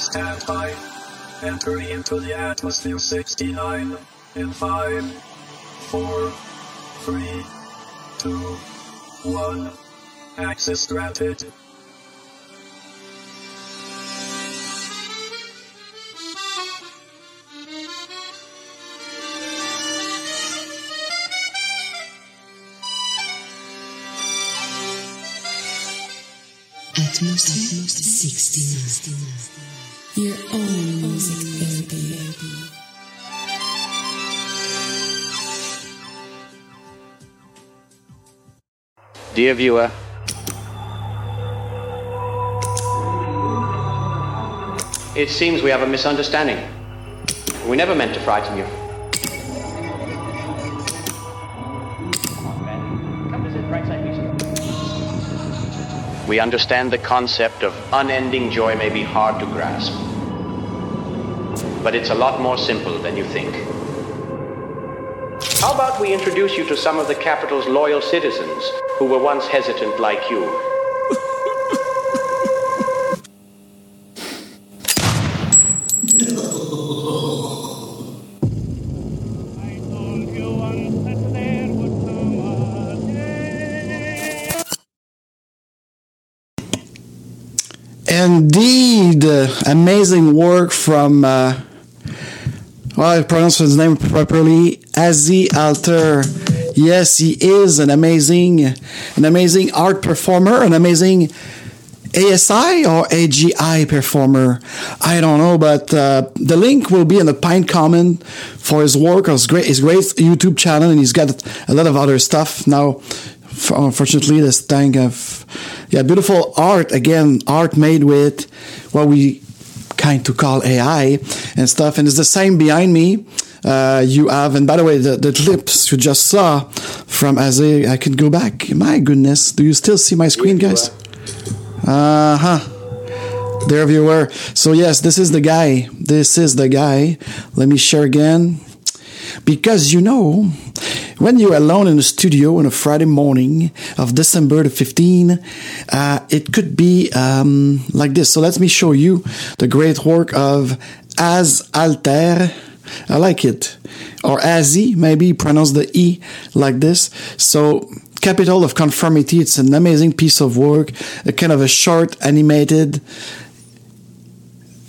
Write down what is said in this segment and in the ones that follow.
Stand by. Entering into the atmosphere 69 in 5, 4, 3, 2, 1. Access granted. Atmosphere 69. Dear viewer, it seems we have a misunderstanding. We never meant to frighten you. We understand the concept of unending joy may be hard to grasp. But it's a lot more simple than you think. How about we introduce you to some of the capital's loyal citizens who were once hesitant like you? Indeed, amazing work from, uh, well, I pronounce his name properly, Azzy Alter. Yes, he is an amazing, an amazing art performer, an amazing ASI or AGI performer. I don't know, but uh, the link will be in the Pine comment for his work, his great, his great YouTube channel, and he's got a lot of other stuff now. Unfortunately, this thing of yeah, beautiful art again, art made with what we kind to call AI and stuff, and it's the same behind me. Uh, you have, and by the way, the, the clips you just saw from Azzy, I can go back. My goodness, do you still see my screen, guys? Uh huh. There you were. So yes, this is the guy. This is the guy. Let me share again. Because you know, when you're alone in the studio on a Friday morning of December the 15, uh, it could be um, like this. So let me show you the great work of Az Alter. I like it. Or Azzy, maybe pronounce the E like this. So Capital of Conformity, it's an amazing piece of work, a kind of a short animated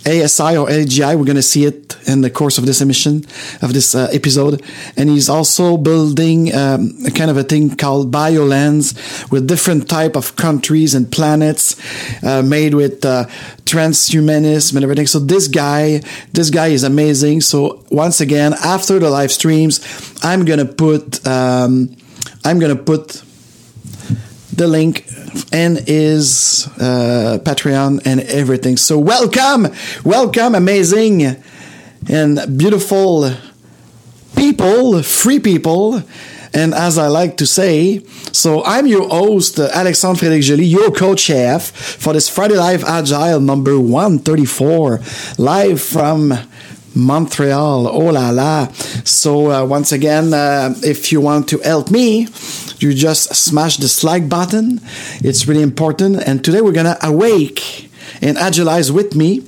ASI or AGI. We're going to see it in the course of this emission, of this uh, episode. And he's also building um, a kind of a thing called BioLens with different type of countries and planets uh, made with uh, transhumanism and everything. So this guy, this guy is amazing. So once again, after the live streams, I'm going to put, um, I'm going to put the link and his uh, Patreon and everything. So welcome, welcome, amazing and beautiful people, free people. And as I like to say, so I'm your host, Alexandre Frédéric Joly, your co-chef for this Friday Live Agile number 134, live from Montreal. Oh la la. So uh, once again, uh, if you want to help me, you just smash the like button. It's really important. And today we're gonna awake and agilize with me.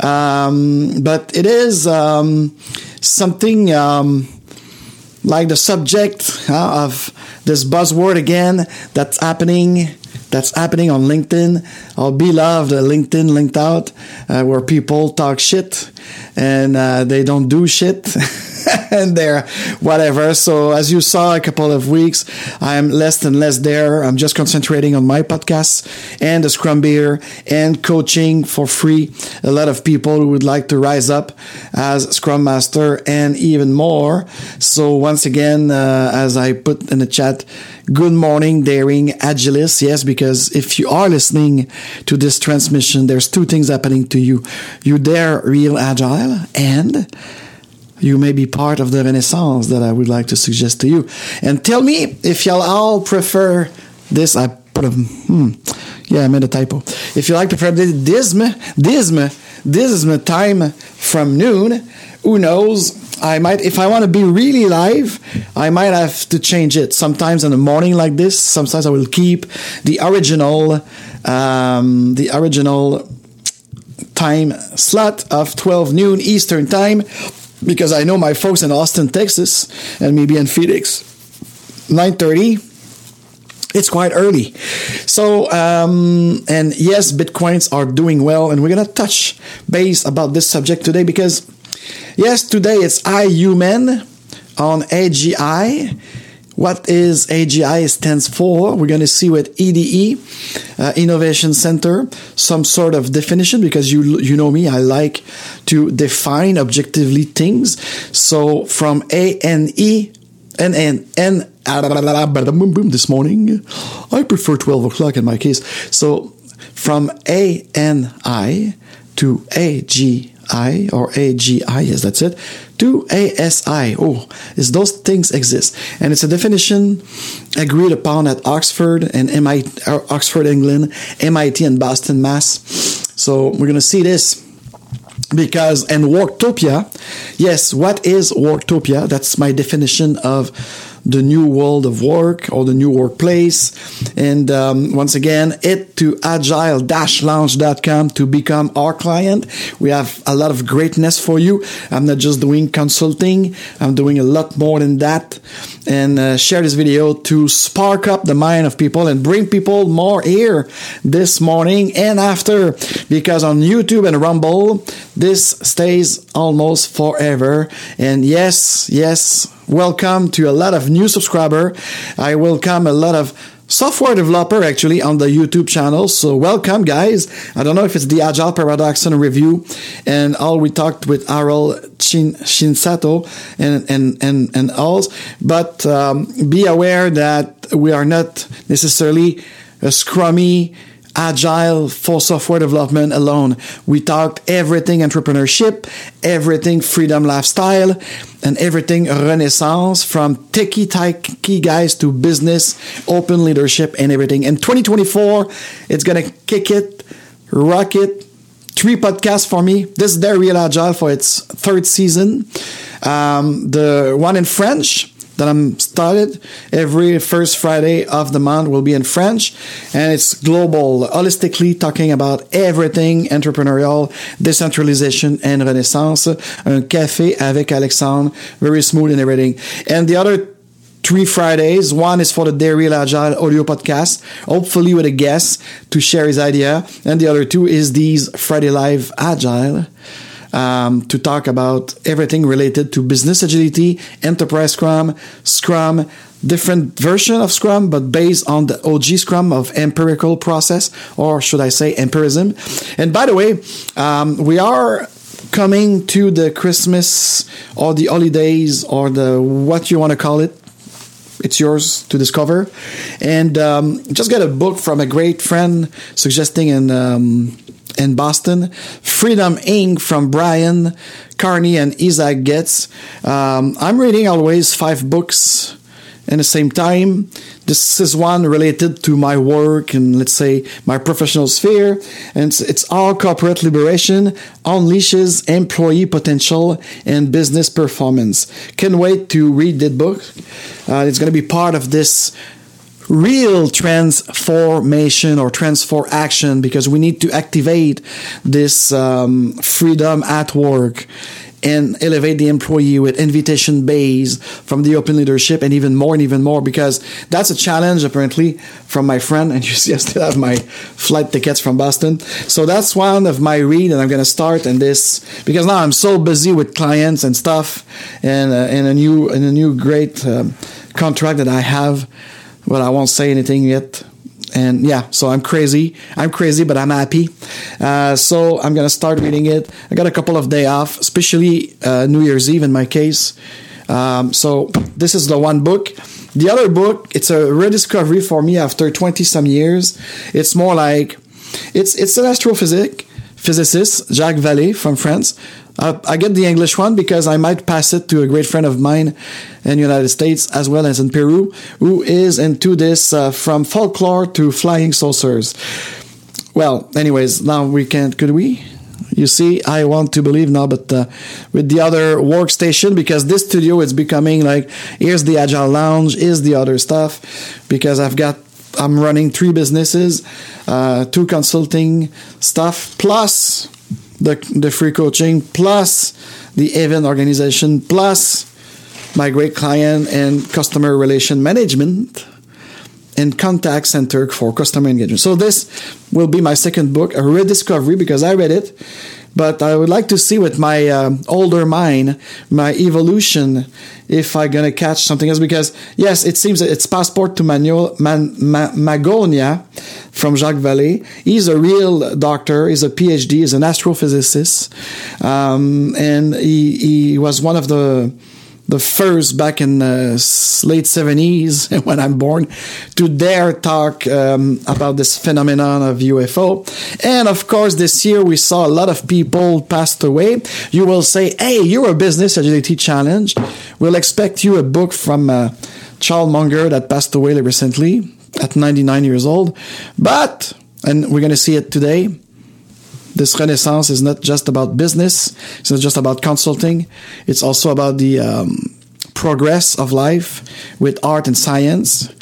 Um, but it is um, something um, like the subject uh, of this buzzword again that's happening that's happening on LinkedIn, our beloved LinkedIn linked out, uh, where people talk shit and uh, they don't do shit. and they're whatever. So as you saw a couple of weeks, I'm less and less there. I'm just concentrating on my podcasts and the Scrum Beer and coaching for free. A lot of people who would like to rise up as Scrum Master and even more. So once again, uh, as I put in the chat, good morning, daring agilists. Yes, because if you are listening to this transmission, there's two things happening to you. You dare real agile and you may be part of the renaissance that I would like to suggest to you. And tell me if y'all all prefer this. I put a, hmm, yeah, I made a typo. If you like to prefer this, dism, dism time from noon, who knows? I might, if I want to be really live, I might have to change it. Sometimes in the morning like this, sometimes I will keep the original, um, the original time slot of 12 noon Eastern time because I know my folks in Austin, Texas, and maybe in Phoenix, 9:30 it's quite early. So, um, and yes, Bitcoins are doing well, and we're going to touch base about this subject today because, yes, today it's iHuman on AGI. What is AGI stands for? We're going to see with EDE, uh, Innovation Center, some sort of definition because you you know me, I like to define objectively things. So from A N E N N N this morning. I prefer 12 o'clock in my case. So from ANI to AGI or AGI, yes, that's it, to ASI. Oh, is those things exist. And it's a definition agreed upon at Oxford and MIT, Oxford, England, MIT and Boston, Mass. So we're going to see this because and worktopia yes what is worktopia that's my definition of the new world of work or the new workplace. And um, once again, it to agile-lounge.com to become our client. We have a lot of greatness for you. I'm not just doing consulting. I'm doing a lot more than that. And uh, share this video to spark up the mind of people and bring people more here this morning and after. Because on YouTube and Rumble, this stays almost forever. And yes, yes, welcome to a lot of new subscriber. I welcome a lot of software developer actually on the YouTube channel. So welcome guys. I don't know if it's the Agile Paradox and review and all we talked with Harold Shin, Shinsato and, and, and, and all, but um, be aware that we are not necessarily a scrummy agile for software development alone. We talked everything entrepreneurship, everything freedom lifestyle, and everything renaissance from techie techie guys to business, open leadership, and everything. In 2024, it's gonna kick it, rock it. Three podcasts for me. This is Dare Real Agile for its third season. Um, the one in French, that I'm started every first Friday of the month will be in French and it's global, holistically talking about everything entrepreneurial, decentralization and renaissance. Un café avec Alexandre, very smooth and everything. And the other three Fridays. One is for the Dare Real Agile audio podcast, hopefully with a guest to share his idea. And the other two is these Friday Live Agile um, to talk about everything related to business agility, enterprise Scrum, Scrum, different version of Scrum, but based on the OG Scrum of empirical process, or should I say empirism. And by the way, um, we are coming to the Christmas or the holidays or the what you want to call it. It's yours to discover. And um, just got a book from a great friend suggesting an um, in Boston. Freedom Inc. from Brian Carney and Isaac Getz. Um, I'm reading always five books in the same time. This is one related to my work and let's say my professional sphere. And it's, it's all corporate liberation unleashes employee potential and business performance. Can't wait to read that book. Uh, it's going to be part of this real transformation or transform action because we need to activate this um, freedom at work and elevate the employee with invitation base from the open leadership and even more and even more because that's a challenge apparently from my friend. And you see I still have my flight tickets from Boston. So that's one of my read and I'm gonna start in this because now I'm so busy with clients and stuff and uh, in a new in a new great um, contract that I have but I won't say anything yet. And yeah, so I'm crazy. I'm crazy, but I'm happy. Uh, so I'm gonna start reading it. I got a couple of day off, especially uh, New Year's Eve in my case. Um, so this is the one book. The other book, it's a rediscovery for me after 20 some years. It's more like it's it's an astrophysic physicist, Jacques Vallée from France. Uh, I get the English one because I might pass it to a great friend of mine in the United States as well as in Peru, who is into this uh, from folklore to flying saucers. Well, anyways, now we can't, could we? You see, I want to believe now, but uh, with the other workstation, because this studio is becoming like, here's the Agile Lounge, is the other stuff, because I've got I'm running three businesses, uh, two consulting stuff, plus the the free coaching plus the event organization plus my great client and customer relation management and contact center for customer engagement. So this will be my second book, a rediscovery because I read it, but I would like to see with my uh, older mind, my evolution, if I'm gonna catch something else. Because yes, it seems that it's passport to Manuel, Man, Ma, Magonia from Jacques Vallée. He's a real doctor. He's a PhD. He's an astrophysicist, um, and he, he was one of the the first back in the late 70s when I'm born to dare talk um, about this phenomenon of UFO. And of course, this year we saw a lot of people passed away. You will say, Hey, you're a business agility challenge. We'll expect you a book from uh, Charles Munger that passed away recently at 99 years old. But, and we're going to see it today this renaissance is not just about business. It's not just about consulting. It's also about the um, progress of life with art and science.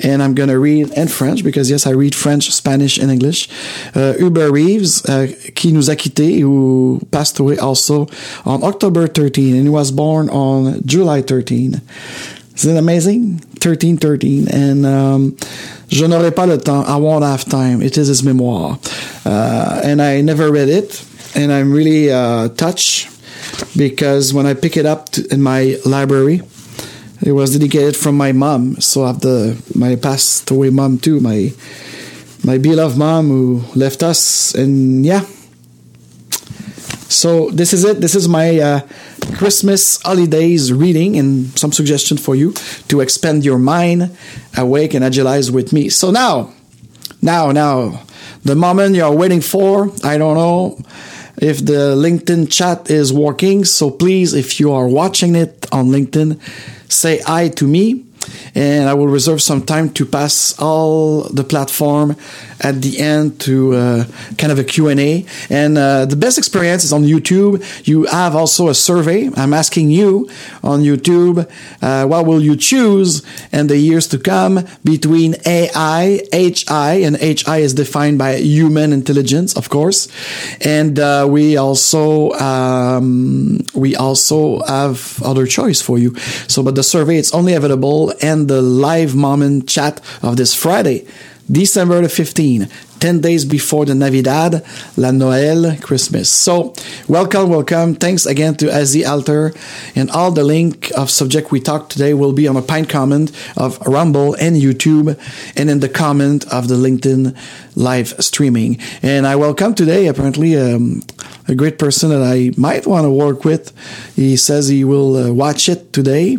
And I'm going to read in French because yes, I read French, Spanish, and English. Uh, Reeves, uh, qui nous a quittés, who passed away also on October 13, and he was born on July 13. Isn't it amazing? 13, 13. And um, Je n'aurai pas le temps. I won't have time. It is his memoir. Uh, and I never read it. And I'm really uh, touched because when I pick it up in my library, it was dedicated from my mom. So the my passed away mom too, my my beloved mom who left us, and yeah. So this is it. This is my uh, Christmas holidays reading and some suggestions for you to expand your mind, awake and agilize with me. So now, now, now, the moment you're waiting for, I don't know if the LinkedIn chat is working. So please, if you are watching it on LinkedIn, say hi to me and I will reserve some time to pass all the platform at the end to uh, kind of a Q&A. And uh, the best experience is on YouTube. You have also a survey. I'm asking you on YouTube, uh, what will you choose in the years to come between AI, HI, and HI is defined by human intelligence, of course. And uh, we also um, we also have other choice for you. So, but the survey it's only available and the live moment chat of this Friday. December the 15th, 10 days before the Navidad, La Noël, Christmas. So, welcome, welcome. Thanks again to Azzy Alter. And all the link of subject we talked today will be on a pine comment of Rumble and YouTube and in the comment of the LinkedIn live streaming. And I welcome today, apparently, um, a great person that I might want to work with. He says he will uh, watch it today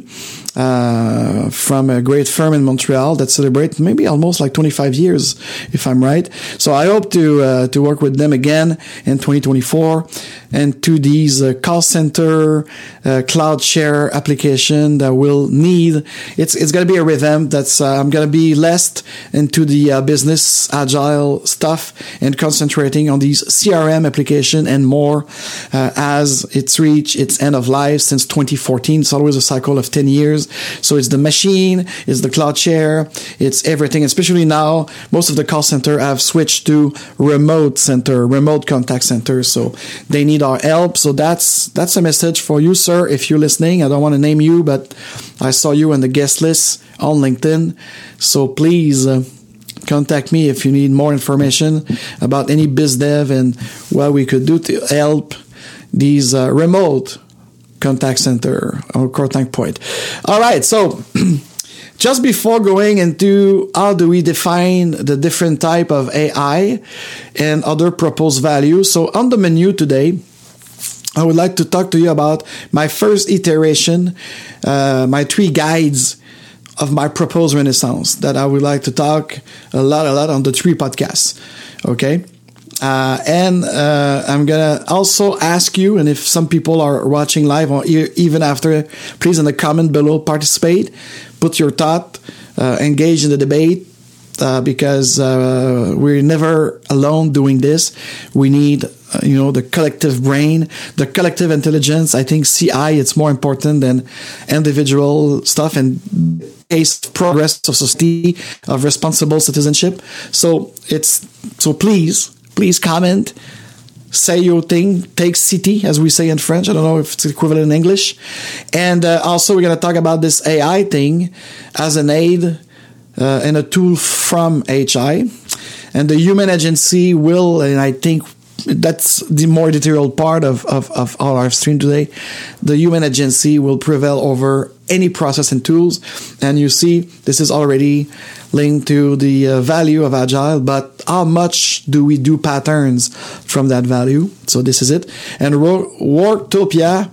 uh, from a great firm in Montreal that celebrate maybe almost like 25 years, if I'm right. So I hope to uh, to work with them again in 2024 and to these uh, call center uh, cloud share application that we'll need it's it's going to be a rhythm that's uh, I'm going to be less into the uh, business agile stuff and concentrating on these CRM application and more as it's reached its end of life since 2014. It's always a cycle of 10 years. So it's the machine, it's the cloud share, it's everything. Especially now, most of the call center have switched to remote center, remote contact center. So they need our help. So that's that's a message for you, sir. If you're listening, I don't want to name you, but I saw you on the guest list on LinkedIn. So please. Uh, contact me if you need more information about any biz dev and what we could do to help these uh, remote contact center or contact point. All right, so just before going into how do we define the different type of AI and other proposed values, so on the menu today, I would like to talk to you about my first iteration, uh, my three guides of my proposed renaissance that I would like to talk a lot, a lot on the three podcasts. Okay. Uh, and uh, I'm gonna also ask you, and if some people are watching live or even after, please in the comment below participate, put your thought, uh, engage in the debate, uh, because uh, we're never alone doing this. We need, uh, you know, the collective brain, the collective intelligence. I think CI it's more important than individual stuff and case progress of society of responsible citizenship. So it's so please please comment Say your thing, take city, as we say in French. I don't know if it's equivalent in English. And uh, also, we're going to talk about this AI thing as an aid uh, and a tool from HI. And the human agency will, and I think that's the more detailed part of, of, of all our stream today. The human agency will prevail over any process and tools. And you see, this is already linked to the uh, value of agile, but how much do we do patterns from that value? So this is it. And Worktopia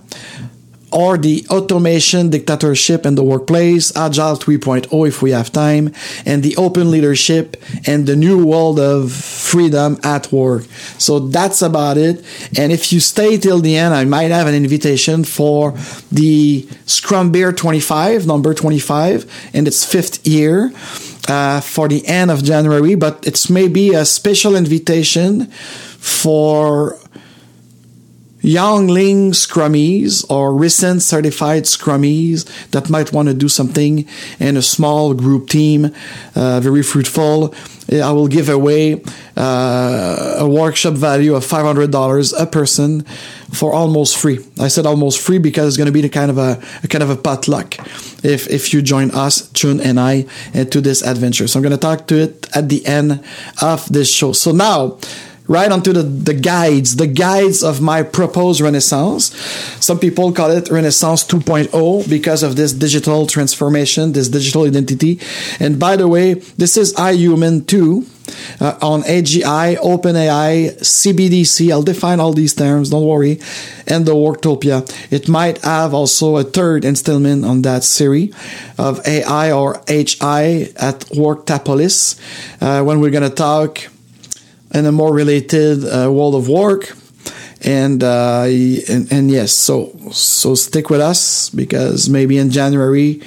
or the automation dictatorship in the workplace, Agile 3.0 if we have time, and the open leadership and the new world of freedom at work. So that's about it. And if you stay till the end, I might have an invitation for the Scrum Beer 25, number 25, in its fifth year. Uh, for the end of January, but it's maybe a special invitation for youngling scrummies or recent certified scrummies that might want to do something in a small group team, uh, very fruitful. I will give away uh, a workshop value of $500 a person for almost free. I said almost free because it's going to be the kind of a, a, kind of a potluck if if you join us, Chun and I, into this adventure. So I'm going to talk to it at the end of this show. So now right onto the, the guides, the guides of my proposed Renaissance. Some people call it Renaissance 2.0 because of this digital transformation, this digital identity. And by the way, this is iHuman 2. Uh, on AGI, OpenAI, CBDC. I'll define all these terms, don't worry. And the Worktopia. It might have also a third installment on that series of AI or HI at Worktapolis uh, when we're going to talk in a more related uh, world of work. And, uh, and, and yes, so so stick with us because maybe in January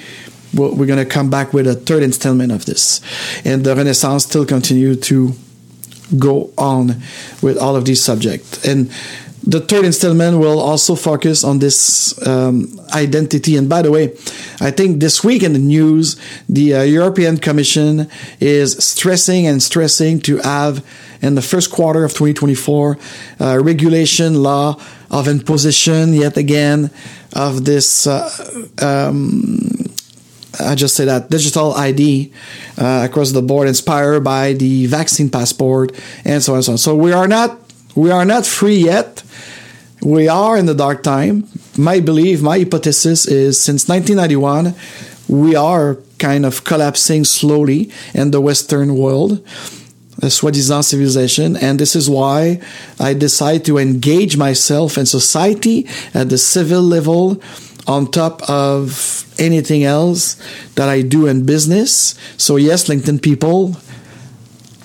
we're going to come back with a third installment of this, and the Renaissance still continue to go on with all of these subjects. And the third installment will also focus on this um, identity. And by the way, I think this week in the news, the uh, European Commission is stressing and stressing to have in the first quarter of 2024 uh, regulation law of imposition yet again of this. Uh, um, I just say that digital ID uh, across the board, inspired by the vaccine passport, and so on and so on. So we are not we are not free yet we are in the dark time. My belief, my hypothesis is since 1991, we are kind of collapsing slowly in the Western world, a soi-disant civilization, and this is why I decide to engage myself in society at the civil level on top of anything else that I do in business. So yes, LinkedIn people,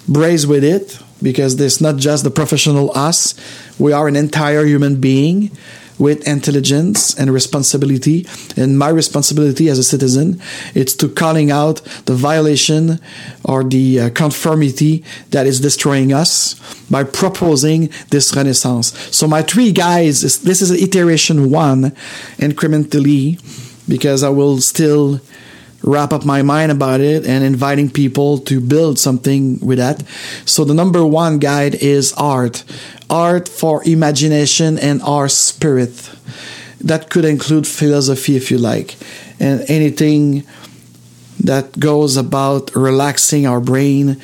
brace with it because there's not just the professional us. We are an entire human being with intelligence and responsibility. And my responsibility as a citizen, it's to calling out the violation or the uh, conformity that is destroying us by proposing this renaissance. So my three guys, is, this is iteration one incrementally because I will still wrap up my mind about it and inviting people to build something with that. So the number one guide is art. Art for imagination and our spirit. That could include philosophy if you like. And anything that goes about relaxing our brain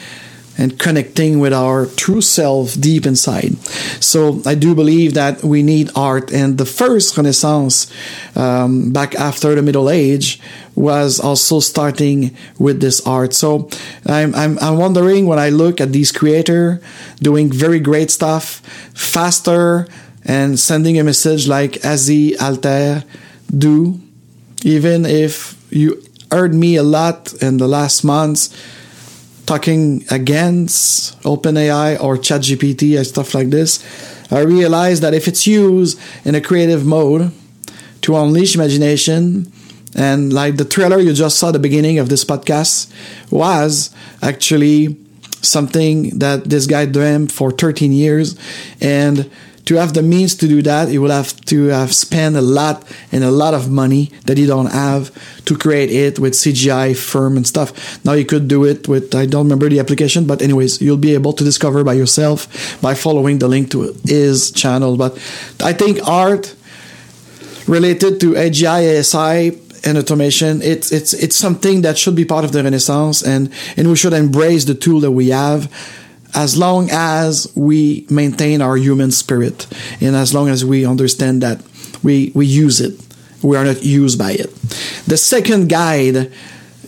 and connecting with our true self deep inside. So I do believe that we need art. And the first Renaissance, um, back after the Middle Age, was also starting with this art. So I'm, I'm, I'm wondering when I look at these creators doing very great stuff, faster, and sending a message like Azi Alter do, even if you heard me a lot in the last months talking against OpenAI or ChatGPT and stuff like this, I realized that if it's used in a creative mode to unleash imagination, and like the trailer you just saw the beginning of this podcast was actually something that this guy dreamed for 13 years and to have the means to do that, he will have to have spent a lot and a lot of money that he don't have to create it with CGI firm and stuff. Now you could do it with I don't remember the application, but anyways, you'll be able to discover by yourself by following the link to his channel. But I think art related to AGI, ASI, and automation, it's it's it's something that should be part of the Renaissance, and and we should embrace the tool that we have as long as we maintain our human spirit and as long as we understand that we, we use it, we are not used by it. The second guide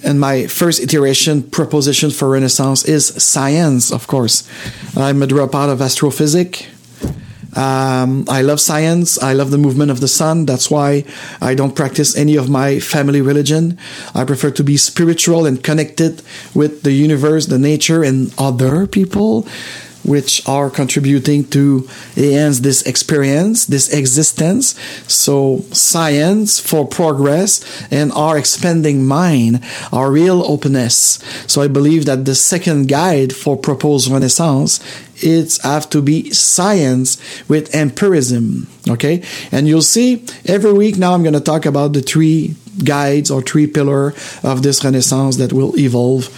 and my first iteration proposition for Renaissance is science, of course. I'm a dropout of astrophysics. Um, I love science. I love the movement of the sun. That's why I don't practice any of my family religion. I prefer to be spiritual and connected with the universe, the nature, and other people which are contributing to enhance this experience, this existence. So science for progress and our expanding mind, our real openness. So I believe that the second guide for proposed renaissance it's have to be science with empirism okay and you'll see every week now i'm going to talk about the three guides or three pillar of this renaissance that will evolve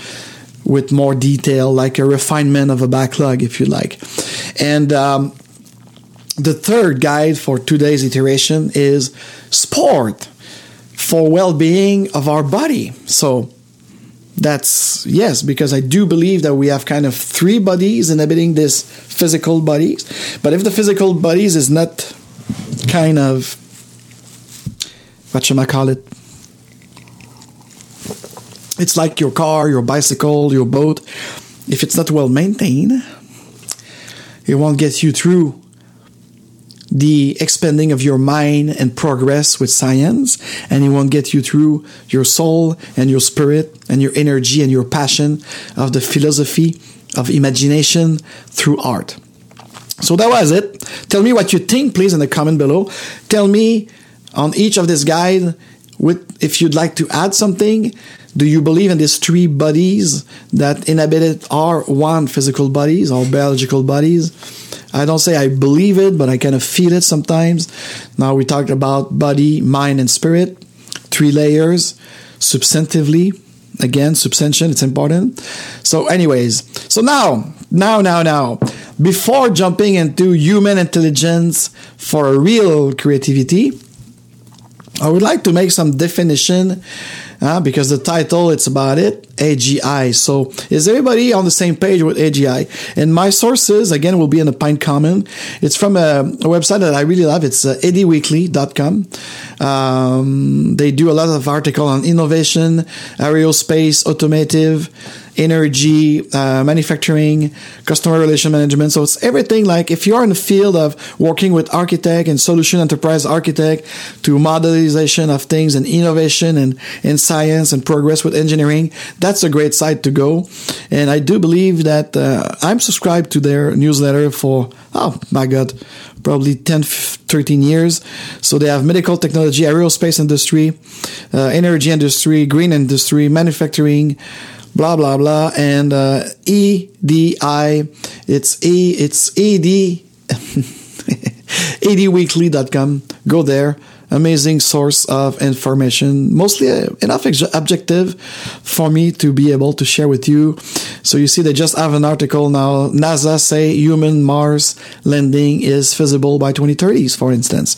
with more detail, like a refinement of a backlog, if you like. And um, the third guide for today's iteration is sport for well-being of our body. So that's yes, because I do believe that we have kind of three bodies inhabiting this physical bodies. But if the physical bodies is not kind of what should I call it? It's like your car, your bicycle, your boat. If it's not well maintained, it won't get you through the expanding of your mind and progress with science, and it won't get you through your soul and your spirit and your energy and your passion of the philosophy of imagination through art. So that was it. Tell me what you think, please, in the comment below. Tell me on each of this guide with if you'd like to add something do you believe in these three bodies that inhabited our one physical bodies or biological bodies? I don't say I believe it, but I kind of feel it sometimes. Now we talked about body, mind, and spirit, three layers, substantively. Again, substantion, it's important. So, anyways, so now, now, now, now, before jumping into human intelligence for real creativity, I would like to make some definition uh, because the title it's about it AGI. So is everybody on the same page with AGI? And my sources again will be in the Pine Common. It's from a, a website that I really love. It's uh, eddyweekly.com. Um, they do a lot of article on innovation, aerospace, automotive energy, uh, manufacturing, customer relation management. So it's everything like if you're in the field of working with architect and solution enterprise architect to modelization of things and innovation and, and science and progress with engineering, that's a great site to go. And I do believe that uh, I'm subscribed to their newsletter for, oh my God, probably 10, 13 years. So they have medical technology, aerospace industry, uh, energy industry, green industry, manufacturing, blah blah blah and uh, edi it's e it's ed edweekly.com go there amazing source of information, mostly uh, enough objective for me to be able to share with you. So you see, they just have an article now. NASA say human Mars landing is feasible by 2030s, for instance.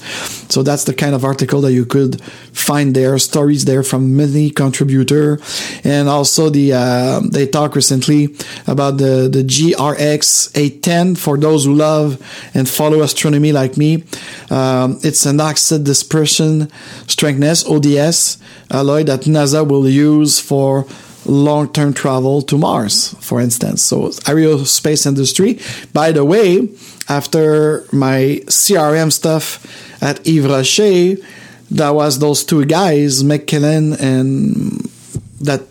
So that's the kind of article that you could find there. Stories there from many contributor, and also the uh, they talked recently about the the GRX 810 for those who love and follow astronomy like me. Um, it's an oxide dispersion strengthness ODS alloy that NASA will use for long-term travel to Mars, for instance. So aerospace industry. By the way, after my CRM stuff at Yves Rocher, that was those two guys, McKellen and that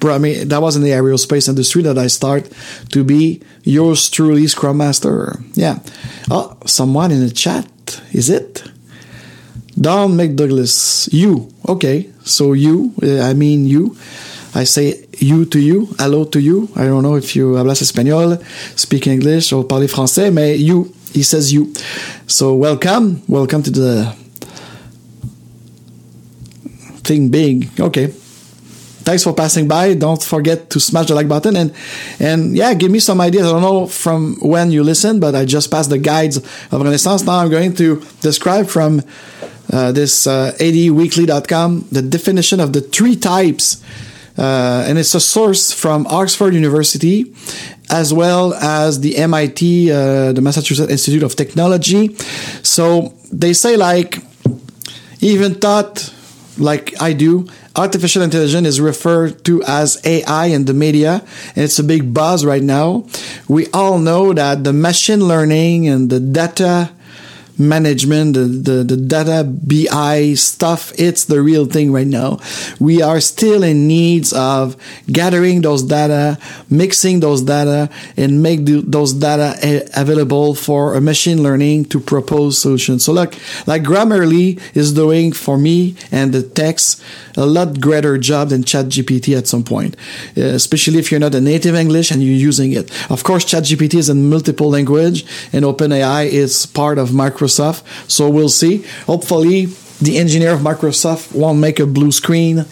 brought me that was in the aerospace industry that I start to be yours truly Scrum Master. Yeah. Oh, someone in the chat. Is it? Don McDouglas, you. Okay, so you, uh, I mean you. I say you to you, hello to you. I don't know if you hablas espagnol, speak English or parler français, mais you, he says you. So welcome, welcome to the thing big. Okay. Thanks for passing by. Don't forget to smash the like button and and yeah, give me some ideas. I don't know from when you listen, but I just passed the guides of Renaissance. Now I'm going to describe from uh, this uh, adweekly.com the definition of the three types. Uh, and it's a source from Oxford University as well as the MIT, uh, the Massachusetts Institute of Technology. So they say like even thought like I do, artificial intelligence is referred to as AI in the media, and it's a big buzz right now. We all know that the machine learning and the data management, the, the, the data BI stuff, it's the real thing right now. We are still in needs of gathering those data, mixing those data, and make the, those data available for a machine learning to propose solutions. So look, like Grammarly is doing for me and the text a lot greater job than ChatGPT at some point, uh, especially if you're not a native English and you're using it. Of course, ChatGPT is in multiple language and OpenAI is part of Microsoft. So we'll see. Hopefully, the engineer of Microsoft won't make a blue screen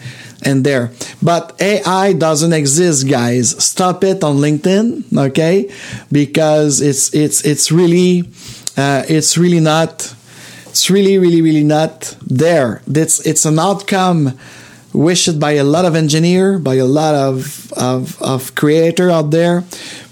and there. But AI doesn't exist, guys. Stop it on LinkedIn, okay? Because it's it's it's really uh, it's really not it's really really really not there. It's it's an outcome wished by a lot of engineer, by a lot of of, of creator out there,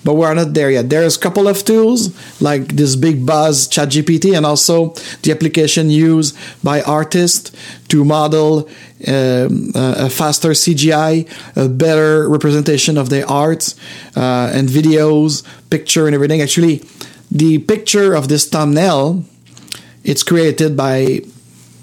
but we're not there yet. There's a couple of tools like this big buzz ChatGPT and also the application used by artists to model um, a faster CGI, a better representation of their art uh, and videos, picture and everything. Actually, the picture of this thumbnail, it's created by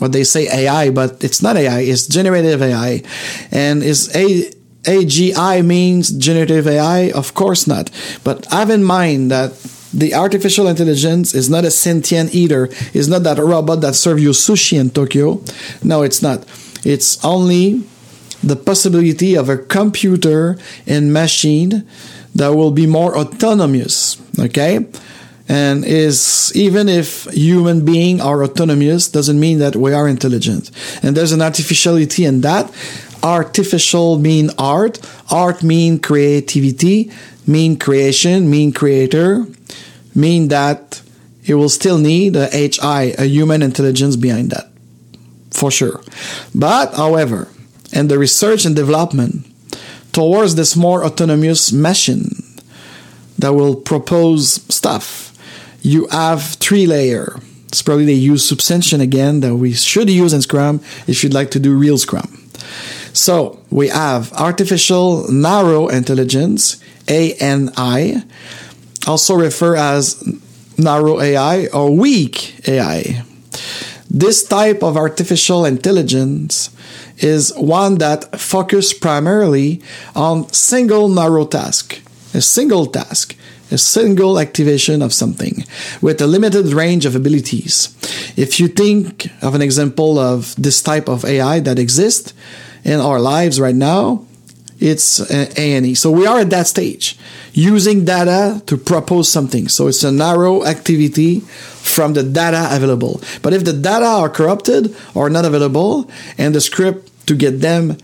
what they say AI, but it's not AI, it's generative AI. And is a AGI means generative AI? Of course not. But have in mind that the artificial intelligence is not a sentient eater. It's not that robot that serves you sushi in Tokyo. No, it's not. It's only the possibility of a computer and machine that will be more autonomous. Okay? and is even if human being are autonomous doesn't mean that we are intelligent and there's an artificiality in that artificial mean art art mean creativity mean creation mean creator mean that it will still need a hi a human intelligence behind that for sure but however in the research and development towards this more autonomous machine that will propose stuff you have three layer. It's probably they use substantion again that we should use in Scrum if you'd like to do real Scrum. So we have artificial narrow intelligence, ANI, also referred as narrow AI or weak AI. This type of artificial intelligence is one that focuses primarily on single narrow task, a single task a single activation of something with a limited range of abilities. If you think of an example of this type of AI that exists in our lives right now, it's ANI. So we are at that stage, using data to propose something. So it's a narrow activity from the data available. But if the data are corrupted or not available, and the script to get them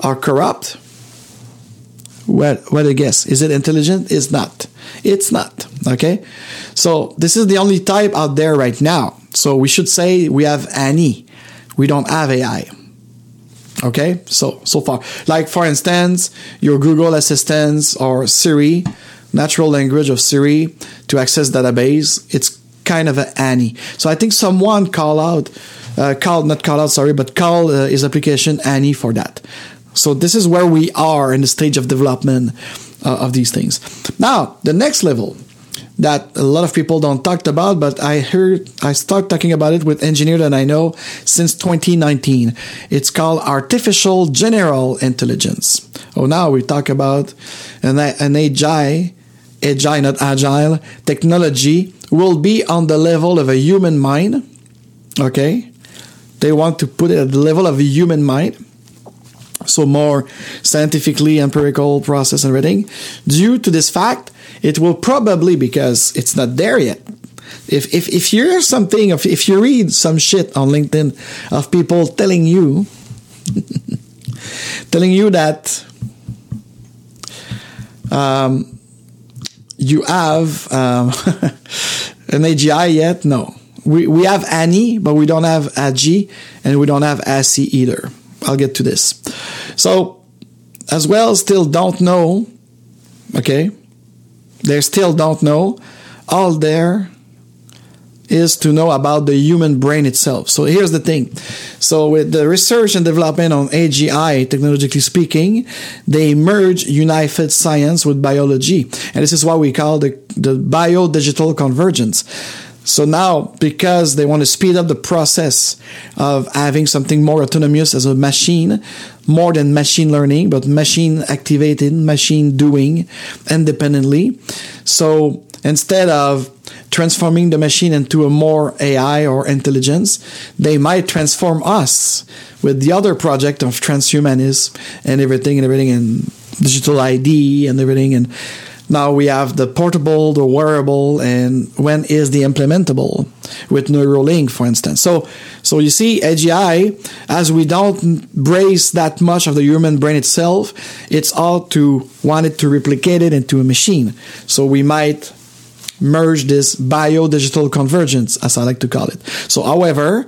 are corrupt, what what a guess. Is it intelligent? It's not. It's not. Okay. So this is the only type out there right now. So we should say we have ANI. We don't have AI. Okay. So, so far, like for instance, your Google Assistant or Siri, natural language of Siri to access database, it's kind of an ANI. So I think someone call out, uh, call, not call out, sorry, but call uh, his application ANI for that. So this is where we are in the stage of development uh, of these things. Now, the next level that a lot of people don't talk about, but I heard I start talking about it with engineer that I know since 2019. It's called artificial general intelligence. Oh, now we talk about an, an agile, agile, not agile technology will be on the level of a human mind. Okay, they want to put it at the level of a human mind so more scientifically empirical process and reading. Due to this fact, it will probably, because it's not there yet, if if if you hear something, if if you read some shit on LinkedIn of people telling you, telling you that um, you have um, an AGI yet, no. We we have Annie, but we don't have AGI, and we don't have ASI either. I'll get to this. So, as well, still don't know. Okay, they still don't know. All there is to know about the human brain itself. So here's the thing. So with the research and development on AGI, technologically speaking, they merge unified science with biology. And this is what we call the, the bio-digital convergence. So now, because they want to speed up the process of having something more autonomous as a machine, more than machine learning, but machine activated, machine doing independently. So instead of transforming the machine into a more AI or intelligence, they might transform us with the other project of transhumanism and everything and everything and digital ID and everything. And now we have the portable, the wearable, and when is the implementable with Neuralink, for instance. So, so you see, AGI, as we don't brace that much of the human brain itself, it's all to want it to replicate it into a machine. So we might merge this bio-digital convergence, as I like to call it. So, however,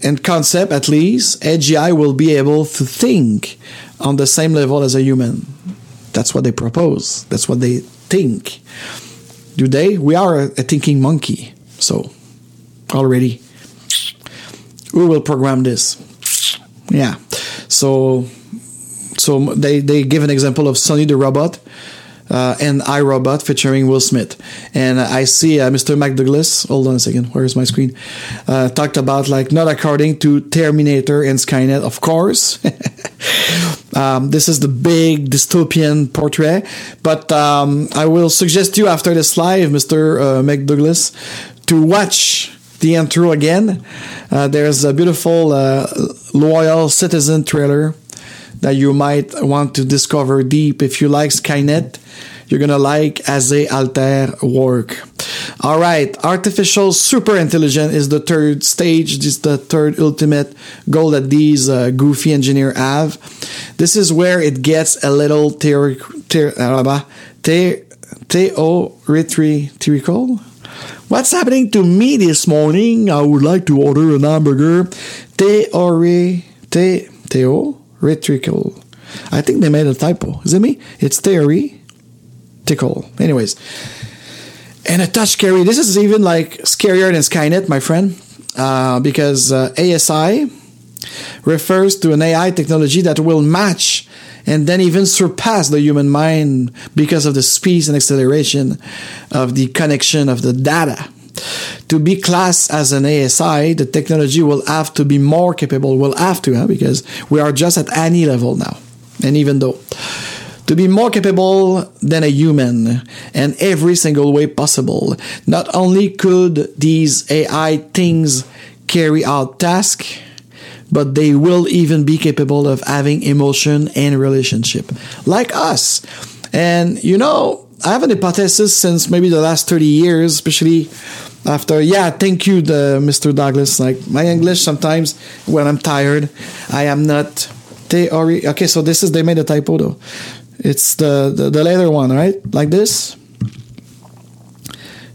in concept at least, AGI will be able to think on the same level as a human. That's what they propose. That's what they think. Do they? We are a, a thinking monkey. So, already, we will program this? Yeah. So, so they, they give an example of Sonny the robot uh, and iRobot featuring Will Smith. And I see uh, Mr. McDouglas. Hold on a second. Where's my screen? Uh, talked about like not according to Terminator and Skynet, of course. um, this is the big dystopian portrait. But um, I will suggest you after this live, Mr. Uh, McDouglas, to watch the intro again. Uh, there's a beautiful uh, loyal citizen trailer that you might want to discover deep if you like Skynet you're gonna like Aze Alter work. All right, artificial super intelligence is the third stage. This is the third ultimate goal that these uh, goofy engineer have. This is where it gets a little theory, uh, theoretical. What's happening to me this morning? I would like to order an hamburger. Theory, the, theoretical. I think they made a typo. Is it me? It's theory tickle. Anyways, and a touch scary. This is even like scarier than Skynet, my friend, uh, because uh, ASI refers to an AI technology that will match and then even surpass the human mind because of the speed and acceleration of the connection of the data. To be classed as an ASI, the technology will have to be more capable, will have to, huh? because we are just at any level now. And even though to be more capable than a human in every single way possible. Not only could these AI things carry out tasks, but they will even be capable of having emotion and relationship like us. And you know, I have an hypothesis since maybe the last 30 years, especially after, yeah, thank you, the Mr. Douglas. Like my English sometimes when I'm tired, I am not theory. Okay, so this is, they made a typo though. It's the, the, the later one, right? Like this.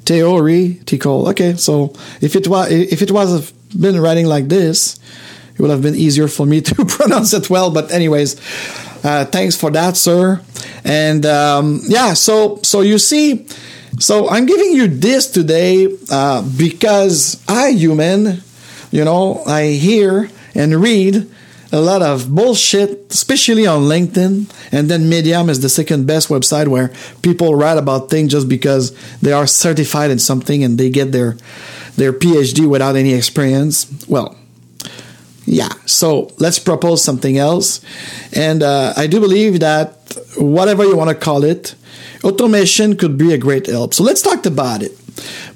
Theoretical. Okay, so if it was if it was been writing like this, it would have been easier for me to pronounce it well. But anyways, uh, thanks for that, sir. And um, yeah, so so you see, so I'm giving you this today uh, because I, human, you know, I hear and read a lot of bullshit, especially on LinkedIn. And then Medium is the second best website where people write about things just because they are certified in something and they get their their PhD without any experience. Well, yeah. So let's propose something else. And uh, I do believe that whatever you want to call it, automation could be a great help. So let's talk about it.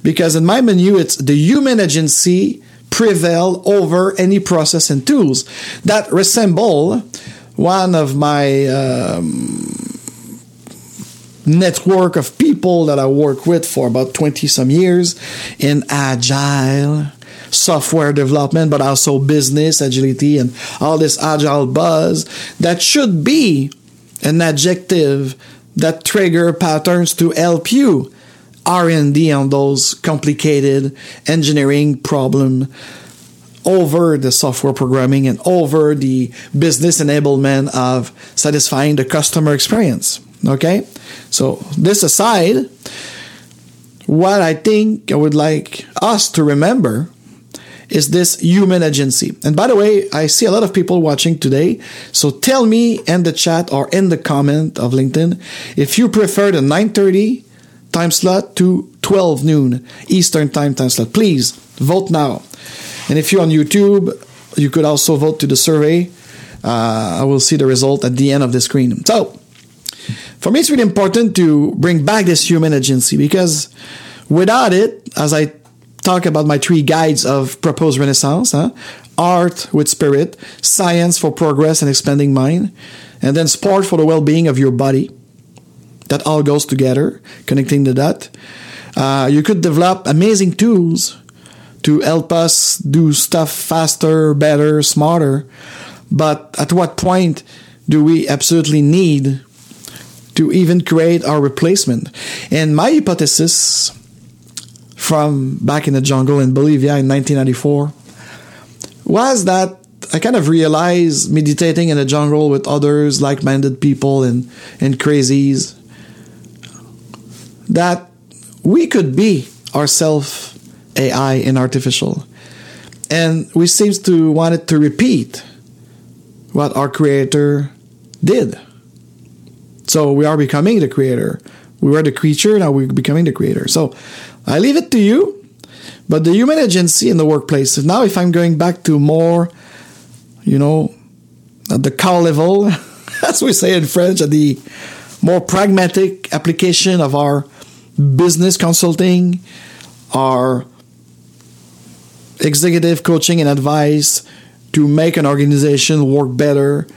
Because in my menu, it's the human agency prevail over any process and tools that resemble one of my um, network of people that I work with for about 20 some years in agile software development, but also business agility and all this agile buzz that should be an adjective that trigger patterns to help you R&D on those complicated engineering problem over the software programming and over the business enablement of satisfying the customer experience. Okay? So, this aside, what I think I would like us to remember is this human agency. And by the way, I see a lot of people watching today. So tell me in the chat or in the comment of LinkedIn if you prefer the 9:30 time slot to 12 noon Eastern time time slot. Please vote now. And if you're on YouTube, you could also vote to the survey. Uh, I will see the result at the end of the screen. So, for me, it's really important to bring back this human agency because without it, as I talk about my three guides of proposed renaissance huh? art with spirit, science for progress and expanding mind, and then sport for the well being of your body. That all goes together, connecting the dot. Uh, you could develop amazing tools to help us do stuff faster, better, smarter. But at what point do we absolutely need to even create our replacement? And my hypothesis from back in the jungle in Bolivia in 1994 was that I kind of realized meditating in the jungle with others, like minded people and, and crazies, that we could be ourselves AI and artificial. And we seems to wanted to repeat what our creator did. So we are becoming the creator. We were the creature, now we're becoming the creator. So I leave it to you. But the human agency in the workplace. Now, if I'm going back to more, you know, at the car level, as we say in French, at the more pragmatic application of our business consulting, our executive coaching and advice to make an organization work better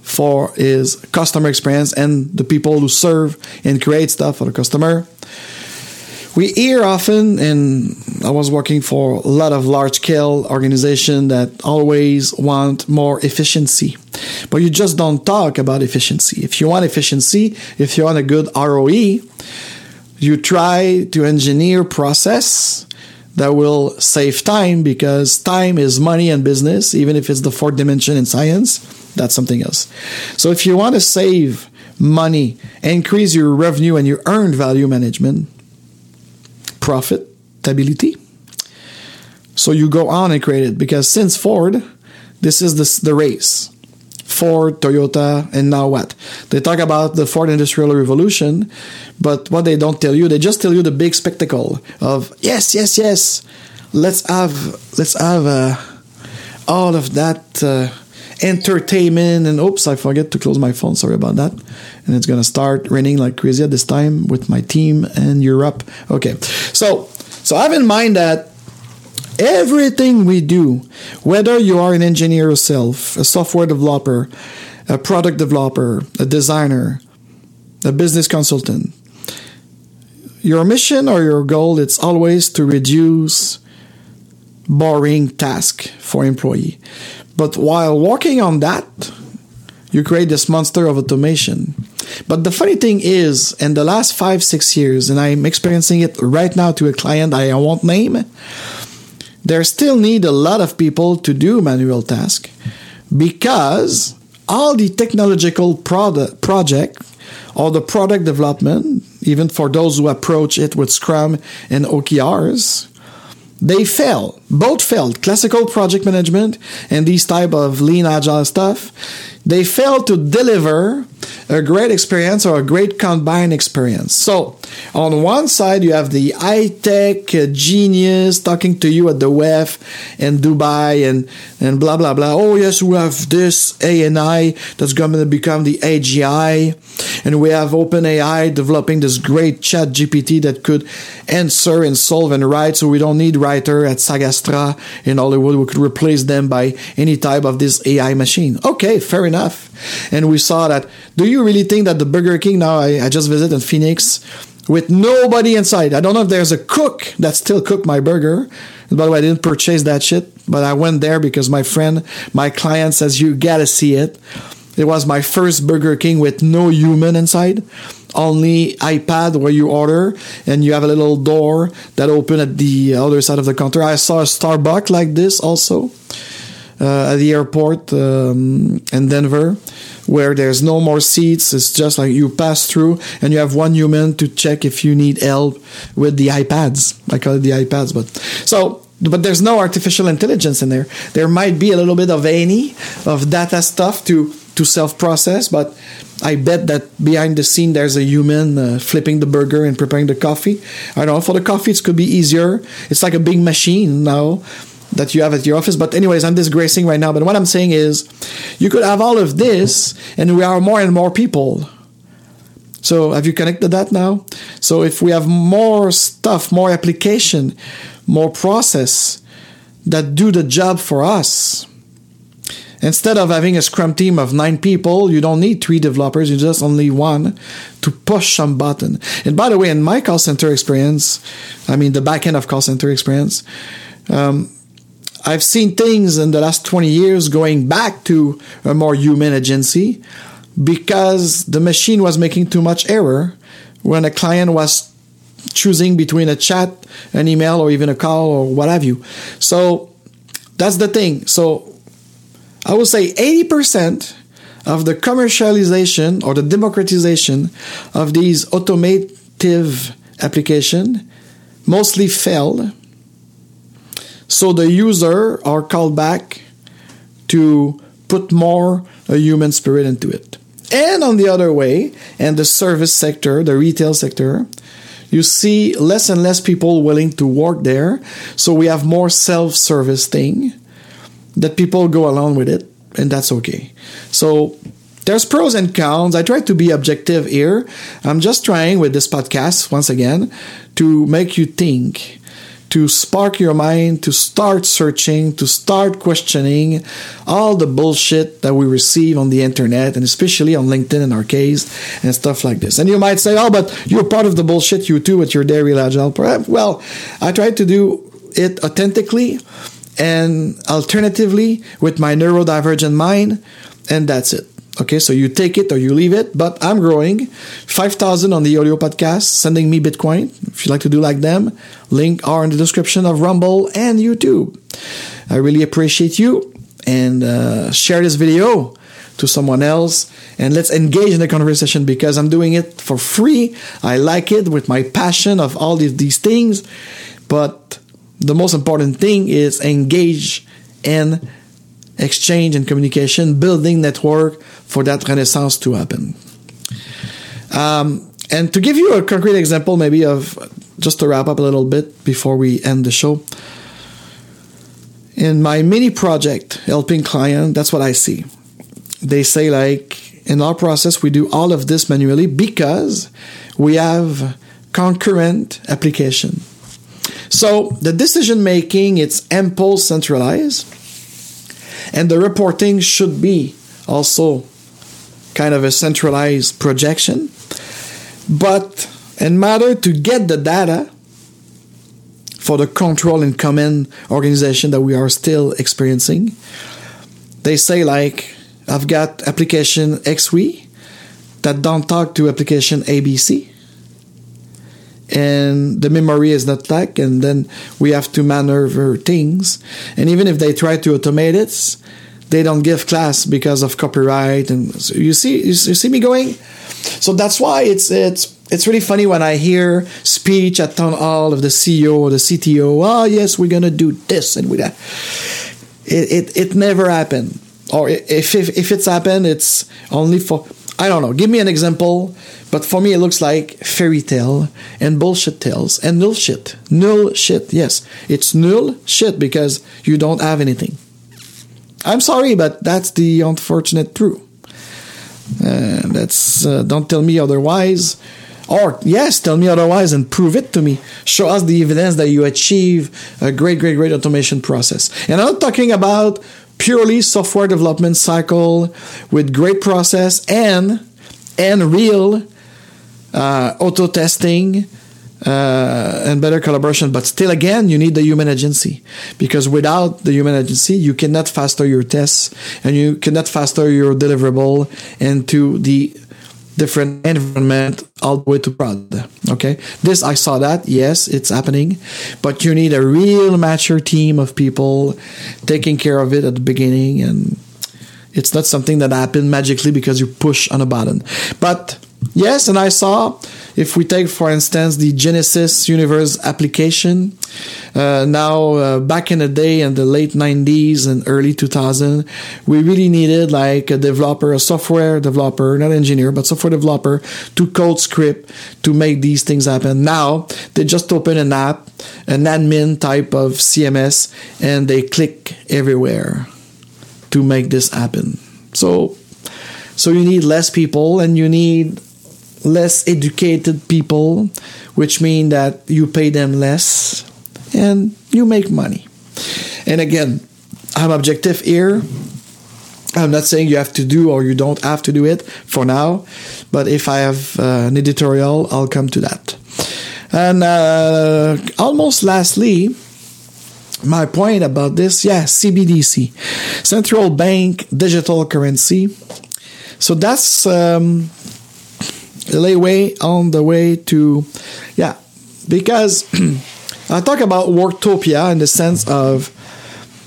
for its customer experience and the people who serve and create stuff for the customer we hear often, and I was working for a lot of large scale organizations that always want more efficiency. But you just don't talk about efficiency. If you want efficiency, if you want a good ROE, you try to engineer process that will save time because time is money and business, even if it's the fourth dimension in science, that's something else. So if you want to save money, increase your revenue and your earned value management, profitability. So you go on and create it because since Ford, this is the, the race. Ford, Toyota, and now what? They talk about the Ford Industrial Revolution, but what they don't tell you, they just tell you the big spectacle of yes, yes, yes. Let's have let's have uh, all of that uh, entertainment and oops, I forget to close my phone. Sorry about that and it's gonna start raining like crazy at this time with my team in Europe. Okay, so so have in mind that everything we do, whether you are an engineer yourself, a software developer, a product developer, a designer, a business consultant, your mission or your goal it's always to reduce boring task for employee. But while working on that, you create this monster of automation. But the funny thing is, in the last five, six years, and I'm experiencing it right now to a client I won't name, there still need a lot of people to do manual tasks because all the technological product project or the product development, even for those who approach it with Scrum and OKRs, they fail. Both failed. Classical project management and these type of lean agile stuff they failed to deliver a great experience or a great combined experience. So, on one side, you have the high tech genius talking to you at the WEF in Dubai and, and blah, blah, blah. Oh, yes, we have this ANI that's going to become the AGI. And we have OpenAI developing this great chat GPT that could answer and solve and write. So, we don't need writer at SAG-AFTRA Astra in Hollywood. We could replace them by any type of this AI machine. Okay, fair enough. And we saw that. Do you really think that the Burger King now? I, I just visited Phoenix with nobody inside. I don't know if there's a cook that still cook my burger. By the way, I didn't purchase that shit, but I went there because my friend, my client says you gotta see it. It was my first Burger King with no human inside, only iPad where you order, and you have a little door that open at the other side of the counter. I saw a Starbucks like this also uh, at the airport um, in Denver, where there's no more seats. It's just like you pass through, and you have one human to check if you need help with the iPads. I call it the iPads, but so but there's no artificial intelligence in there. There might be a little bit of any of data stuff to to self process, but I bet that behind the scene there's a human uh, flipping the burger and preparing the coffee. I don't know for the coffee it could be easier. It's like a big machine now that you have at your office. But anyways, I'm disgracing right now. But what I'm saying is, you could have all of this, and we are more and more people. So have you connected that now? So if we have more stuff, more application, more process that do the job for us, Instead of having a scrum team of nine people, you don't need three developers, you just only one to push some button. And by the way, in my call center experience, I mean the back end of call center experience, um, I've seen things in the last 20 years going back to a more human agency because the machine was making too much error when a client was choosing between a chat, an email, or even a call or what have you. So that's the thing. So I would say 80% of the commercialization or the democratization of these automotive application mostly failed. So the user are called back to put more a human spirit into it. And on the other way, and the service sector, the retail sector, you see less and less people willing to work there. So we have more self-service thing that people go along with it, and that's okay. So there's pros and cons. I try to be objective here. I'm just trying with this podcast, once again, to make you think, to spark your mind, to start searching, to start questioning all the bullshit that we receive on the internet and especially on LinkedIn in our case and stuff like this. And you might say, oh, but you're part of the bullshit, you too, with your Dare Real Agile. Well, I try to do it authentically and alternatively with my neurodivergent mind, and that's it. Okay, so you take it or you leave it, but I'm growing. 5,000 on the audio podcast, sending me Bitcoin. If you'd like to do like them, link are in the description of Rumble and YouTube. I really appreciate you and uh, share this video to someone else and let's engage in the conversation because I'm doing it for free. I like it with my passion of all these, these things, but the most important thing is engage in exchange and communication, building network for that renaissance to happen. Um, and to give you a concrete example, maybe of just to wrap up a little bit before we end the show. In my mini project, helping client, that's what I see. They say like in our process, we do all of this manually because we have concurrent application so the decision making, it's ample centralized, and the reporting should be also kind of a centralized projection. But in matter to get the data for the control and command organization that we are still experiencing, they say like I've got application XY that don't talk to application ABC and the memory is not like and then we have to maneuver things and even if they try to automate it they don't give class because of copyright and so you see you see me going so that's why it's it's it's really funny when I hear speech at town hall of the CEO or the CTO. Oh yes, we're gonna do this and we that. It, it it never happened. Or if if if it's happened, it's only for I don't know. Give me an example but for me, it looks like fairy tale and bullshit tales and null shit. Null shit. Yes, it's null shit because you don't have anything. I'm sorry, but that's the unfortunate truth. Uh, that's uh, don't tell me otherwise. Or, yes, tell me otherwise and prove it to me. Show us the evidence that you achieve a great, great, great automation process. And I'm not talking about purely software development cycle with great process and and real uh, auto testing uh, and better collaboration. But still, again, you need the human agency because without the human agency, you cannot faster your tests and you cannot faster your deliverable into the different environment all the way to prod. Okay. This, I saw that. Yes, it's happening, but you need a real mature team of people taking care of it at the beginning. And it's not something that happened magically because you push on a button, but Yes, and I saw if we take, for instance, the Genesis Universe application, uh, now uh, back in the day in the late 90s and early 2000, we really needed like a developer, a software developer, not engineer, but software developer to code script to make these things happen. Now they just open an app, an admin type of CMS, and they click everywhere to make this happen. So, so you need less people and you need less educated people, which mean that you pay them less and you make money. And again, I'm objective here. I'm not saying you have to do or you don't have to do it for now, but if I have uh, an editorial, I'll come to that. And uh, almost lastly, my point about this, yeah, CBDC, central bank digital currency. So that's um, layway on the way to, yeah, because I talk about Worktopia in the sense of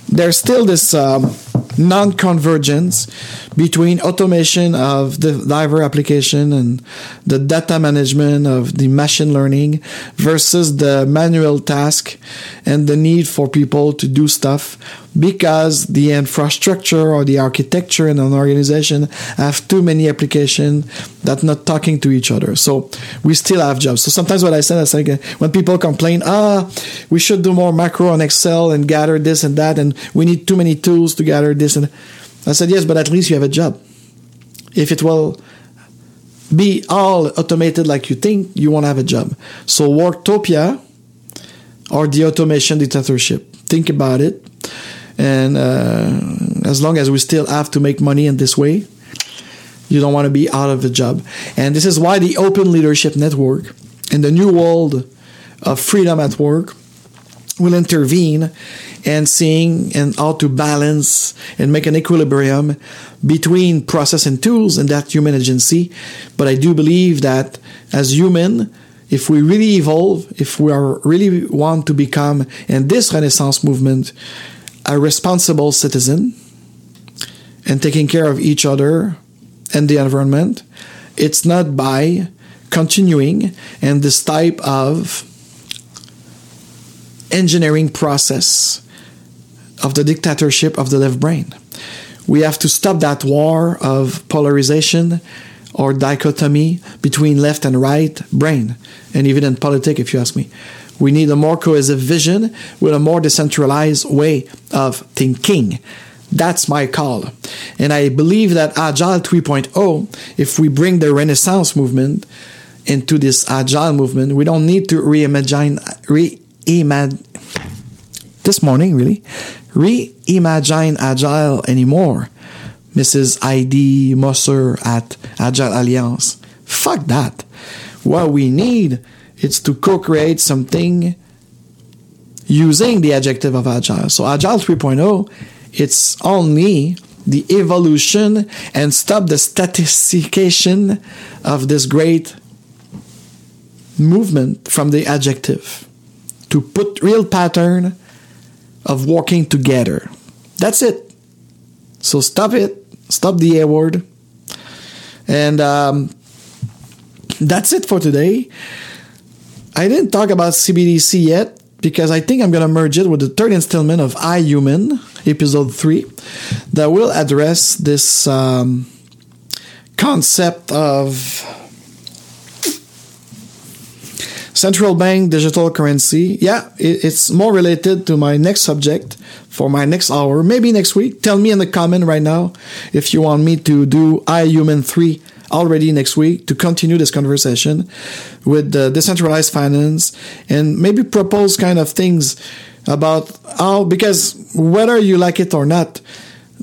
there's still this um, non-convergence between automation of the diver application and the data management of the machine learning versus the manual task and the need for people to do stuff because the infrastructure or the architecture in an organization have too many applications that not talking to each other. So we still have jobs. So sometimes what I said, I say when people complain, ah, we should do more macro on Excel and gather this and that, and we need too many tools to gather this and I said, yes, but at least you have a job. If it will be all automated like you think, you won't have a job. So Worktopia or the automation dictatorship. Think about it. And uh, as long as we still have to make money in this way, you don't want to be out of the job. And this is why the Open Leadership Network and the new world of freedom at work will intervene and seeing and how to balance and make an equilibrium between process and tools and that human agency. But I do believe that as human, if we really evolve, if we are really want to become in this Renaissance movement a responsible citizen and taking care of each other and the environment, it's not by continuing and this type of engineering process of the dictatorship of the left brain. We have to stop that war of polarization or dichotomy between left and right brain, and even in politics, if you ask me. We need a more cohesive vision with a more decentralized way of thinking. That's my call. And I believe that Agile 3.0, if we bring the Renaissance movement into this Agile movement, we don't need to reimagine, reimagine, this morning, really, reimagine Agile anymore. Mrs. ID Mosser at Agile Alliance. Fuck that. What we need is to co-create something using the adjective of Agile. So Agile 3.0, it's only the evolution and stop the statistication of this great movement from the adjective to put real pattern of working together. That's it. So stop it. Stop the A word. And um, that's it for today. I didn't talk about CBDC yet because I think I'm going to merge it with the third installment of I Human, episode 3, that will address this um, concept of central bank digital currency. Yeah, it's more related to my next subject for my next hour, maybe next week. Tell me in the comment right now if you want me to do I Human 3 already next week to continue this conversation with the decentralized finance and maybe propose kind of things about how, because whether you like it or not,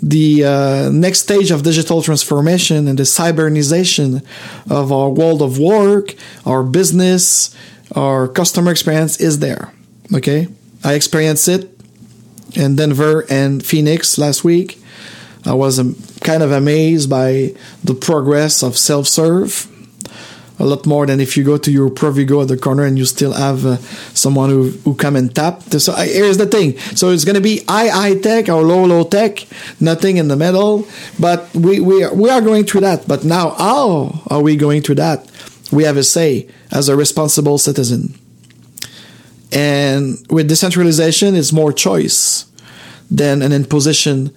the uh, next stage of digital transformation and the cybernization of our world of work, our business, our customer experience is there. Okay. I experienced it in Denver and Phoenix last week. I was um, kind of amazed by the progress of self serve. A lot more than if you go to your Provigo at the corner and you still have uh, someone who, who come and tap. So uh, here's the thing. So it's going to be high high tech or low low tech, nothing in the middle. But we we are, we are going through that. But now how are we going through that? We have a say as a responsible citizen. And with decentralization, it's more choice than an imposition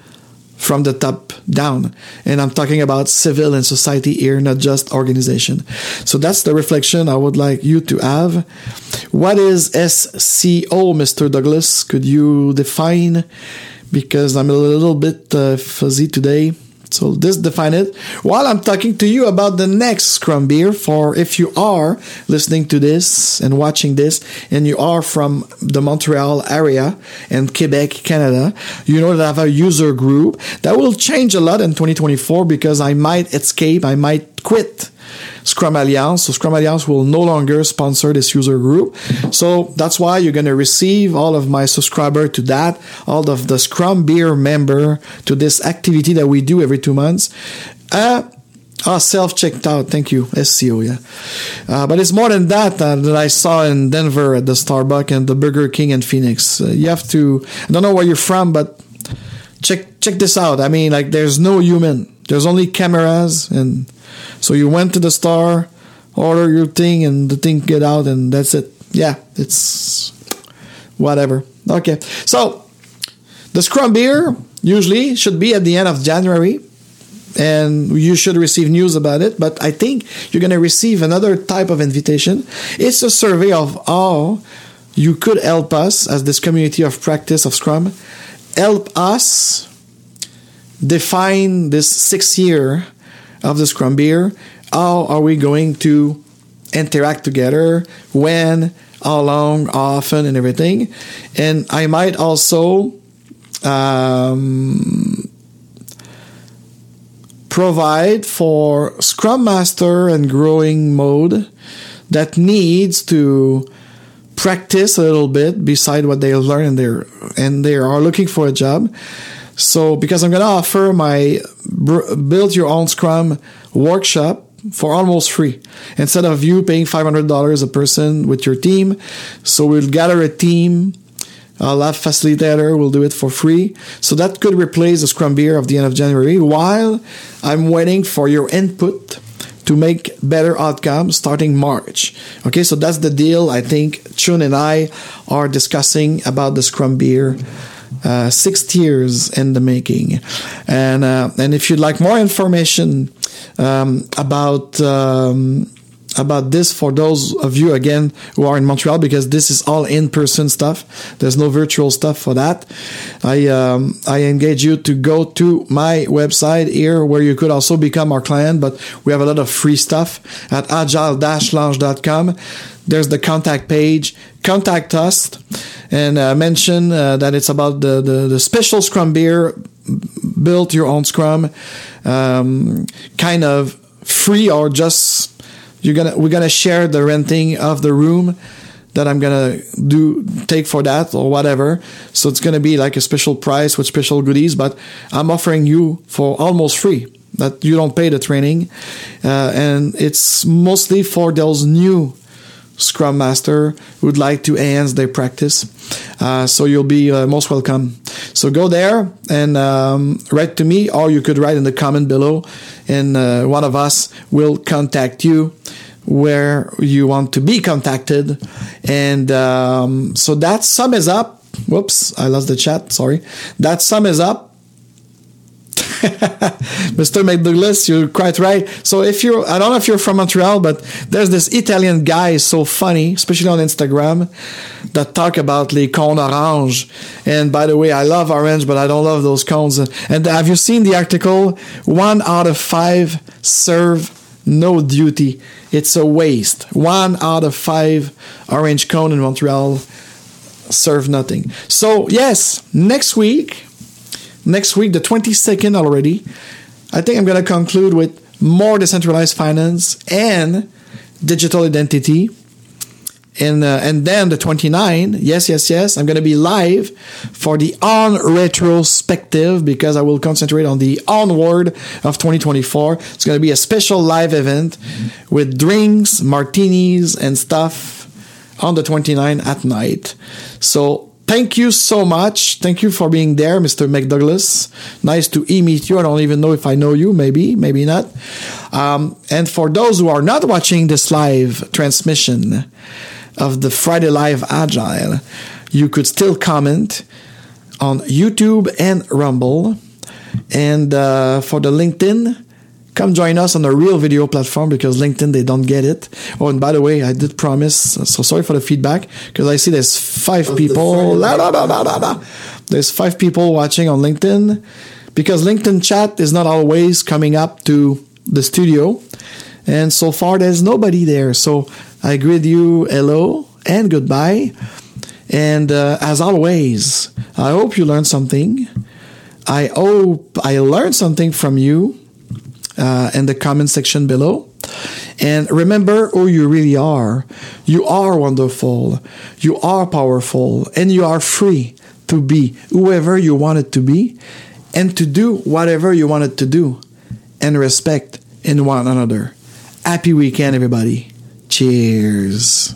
from the top down. And I'm talking about civil and society here, not just organization. So that's the reflection I would like you to have. What is SCO, Mr. Douglas? Could you define? Because I'm a little bit uh, fuzzy today. So this define it. While I'm talking to you about the next Scrum beer, for if you are listening to this and watching this, and you are from the Montreal area and Quebec, Canada, you know that I have a user group that will change a lot in 2024 because I might escape, I might quit Scrum Alliance. So Scrum Alliance will no longer sponsor this user group. So that's why you're going to receive all of my subscriber to that, all of the Scrum Beer member to this activity that we do every two months. Uh, Ah, self checked out. Thank you, SCO. Yeah, uh, but it's more than that uh, that I saw in Denver at the Starbucks and the Burger King in Phoenix. Uh, you have to. I don't know where you're from, but check check this out. I mean, like, there's no human. There's only cameras and so you went to the store, order your thing, and the thing get out, and that's it. Yeah, it's whatever. Okay, so the Scrum beer usually should be at the end of January, and you should receive news about it. But I think you're going to receive another type of invitation. It's a survey of how you could help us as this community of practice of Scrum, help us define this six year of the Scrum Beer. How are we going to interact together? When? How long? How often? And everything. And I might also um, provide for Scrum Master and growing mode that needs to practice a little bit beside what they learn and they're and they are looking for a job so, because I'm going to offer my build your own Scrum workshop for almost free instead of you paying $500 a person with your team. So, we'll gather a team. I'll have facilitator. We'll do it for free. So that could replace the Scrum Beer of the end of January while I'm waiting for your input to make better outcomes starting March. Okay, so that's the deal. I think Chun and I are discussing about the Scrum Beer uh, six years in the making. And uh, and if you'd like more information um, about um, about this for those of you again who are in Montreal because this is all in person stuff. There's no virtual stuff for that. I um, I engage you to go to my website here where you could also become our client, but we have a lot of free stuff at agile-lounge.com. There's the contact page. Contact us and uh, mention uh, that it's about the, the, the special Scrum beer. Built your own Scrum, um, kind of free or just you're gonna we're gonna share the renting of the room that I'm gonna do take for that or whatever. So it's gonna be like a special price with special goodies, but I'm offering you for almost free that you don't pay the training, uh, and it's mostly for those new Scrum Master who'd like to enhance their practice. Uh, so you'll be uh, most welcome. So go there and um, write to me, or you could write in the comment below, and uh, one of us will contact you where you want to be contacted. And um, so that sum is up. Whoops, I lost the chat. Sorry. That sum is up. Mr. McDouglas, you're quite right. So if you're, I don't know if you're from Montreal, but there's this Italian guy, so funny, especially on Instagram, that talk about les cônes orange. And by the way, I love orange, but I don't love those cones. And have you seen the article? One out of five serve no duty. It's a waste. One out of five orange cone in Montreal serve nothing. So yes, next week, next week, the 22nd already, I think I'm going to conclude with more decentralized finance and digital identity. And, uh, and then the 29, yes, yes, yes, I'm going to be live for the on retrospective because I will concentrate on the onward of 2024. It's going to be a special live event with drinks, martinis, and stuff on the 29 at night. So thank you so much. Thank you for being there, Mr. McDouglas. Nice to e-meet you. I don't even know if I know you. Maybe, maybe not. Um, and for those who are not watching this live transmission of the Friday Live Agile, you could still comment on YouTube and Rumble. And uh, for the LinkedIn, come join us on the real video platform because LinkedIn they don't get it. Oh, and by the way, I did promise. So sorry for the feedback because I see there's five people. La, la, la, there's five people watching on LinkedIn because LinkedIn chat is not always coming up to the studio, and so far there's nobody there. So I greet you hello and goodbye. And uh, as always, I hope you learned something. I hope I learned something from you uh, in the comment section below. And remember who you really are. You are wonderful. You are powerful. And you are free to be whoever you wanted to be and to do whatever you wanted to do and respect in one another. Happy weekend, everybody. Cheers.